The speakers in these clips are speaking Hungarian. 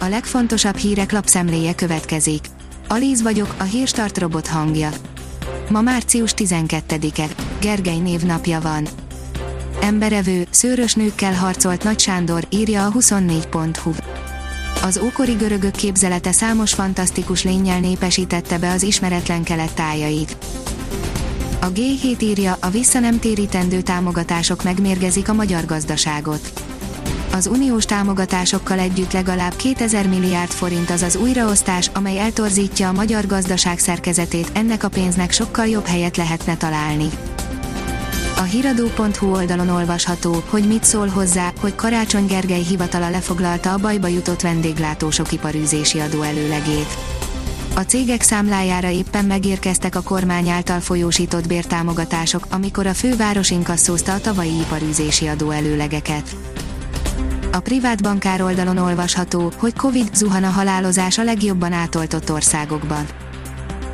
a legfontosabb hírek lapszemléje következik. Alíz vagyok, a hírstart robot hangja. Ma március 12-e, Gergely névnapja van. Emberevő, szőrös nőkkel harcolt Nagy Sándor, írja a 24.hu. Az ókori görögök képzelete számos fantasztikus lényel népesítette be az ismeretlen kelet tájait. A G7 írja, a visszanemtérítendő támogatások megmérgezik a magyar gazdaságot az uniós támogatásokkal együtt legalább 2000 milliárd forint az az újraosztás, amely eltorzítja a magyar gazdaság szerkezetét, ennek a pénznek sokkal jobb helyet lehetne találni. A hiradó.hu oldalon olvasható, hogy mit szól hozzá, hogy Karácsony Gergely hivatala lefoglalta a bajba jutott vendéglátósok iparűzési adó előlegét. A cégek számlájára éppen megérkeztek a kormány által folyósított bértámogatások, amikor a főváros inkasszózta a tavalyi iparűzési adó előlegeket. A privát bankár oldalon olvasható, hogy Covid zuhan halálozás a legjobban átoltott országokban.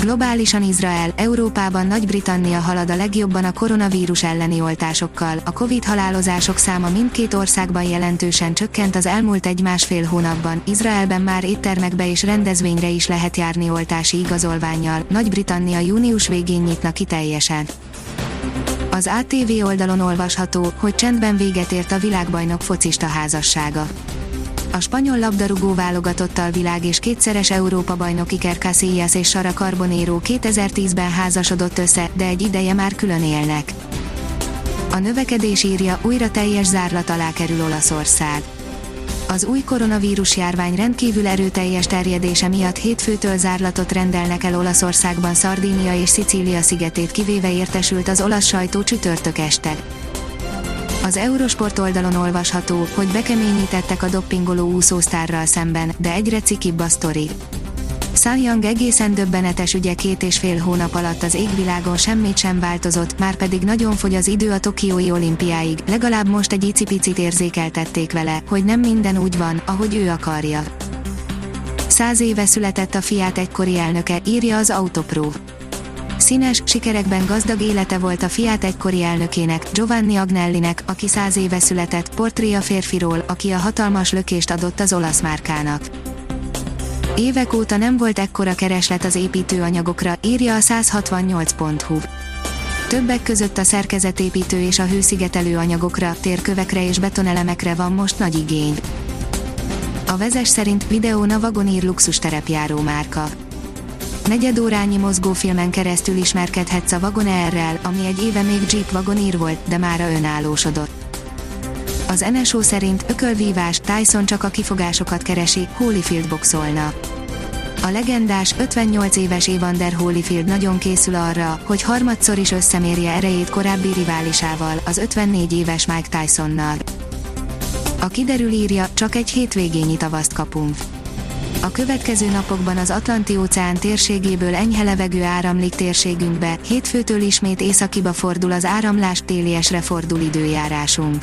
Globálisan Izrael, Európában Nagy-Britannia halad a legjobban a koronavírus elleni oltásokkal, a Covid halálozások száma mindkét országban jelentősen csökkent az elmúlt egy-másfél hónapban, Izraelben már éttermekbe és rendezvényre is lehet járni oltási igazolványjal, Nagy-Britannia június végén nyitna ki teljesen. Az ATV oldalon olvasható, hogy csendben véget ért a világbajnok focista házassága. A spanyol labdarúgó válogatottal világ és kétszeres Európa bajnok Iker Casillas és Sara Carbonero 2010-ben házasodott össze, de egy ideje már külön élnek. A növekedés írja, újra teljes zárlat alá kerül Olaszország az új koronavírus járvány rendkívül erőteljes terjedése miatt hétfőtől zárlatot rendelnek el Olaszországban Szardínia és Szicília szigetét kivéve értesült az olasz sajtó csütörtök este. Az Eurosport oldalon olvasható, hogy bekeményítettek a doppingoló úszósztárral szemben, de egyre cikibb a sztori. Young egészen döbbenetes ügye két és fél hónap alatt az égvilágon semmit sem változott, már pedig nagyon fogy az idő a Tokiói olimpiáig, legalább most egy icipicit érzékeltették vele, hogy nem minden úgy van, ahogy ő akarja. Száz éve született a fiát egykori elnöke, írja az Autopro. Színes, sikerekben gazdag élete volt a fiát egykori elnökének, Giovanni Agnellinek, aki száz éve született, portré a férfiról, aki a hatalmas lökést adott az olasz márkának. Évek óta nem volt ekkora kereslet az építőanyagokra, írja a 168.hu. Többek között a szerkezetépítő és a hőszigetelő anyagokra, térkövekre és betonelemekre van most nagy igény. A vezes szerint videón a vagonír luxus terepjáró márka. Negyedórányi mozgófilmen keresztül ismerkedhetsz a Vagon ER-rel, ami egy éve még Jeep vagonír volt, de mára önállósodott. Az NSO szerint ökölvívás, Tyson csak a kifogásokat keresi, Holyfield boxolna. A legendás, 58 éves Evander Holyfield nagyon készül arra, hogy harmadszor is összemérje erejét korábbi riválisával, az 54 éves Mike Tysonnal. A kiderül írja, csak egy hétvégényi tavaszt kapunk. A következő napokban az Atlanti-óceán térségéből enyhe levegő áramlik térségünkbe, hétfőtől ismét északiba fordul az áramlás téliesre fordul időjárásunk.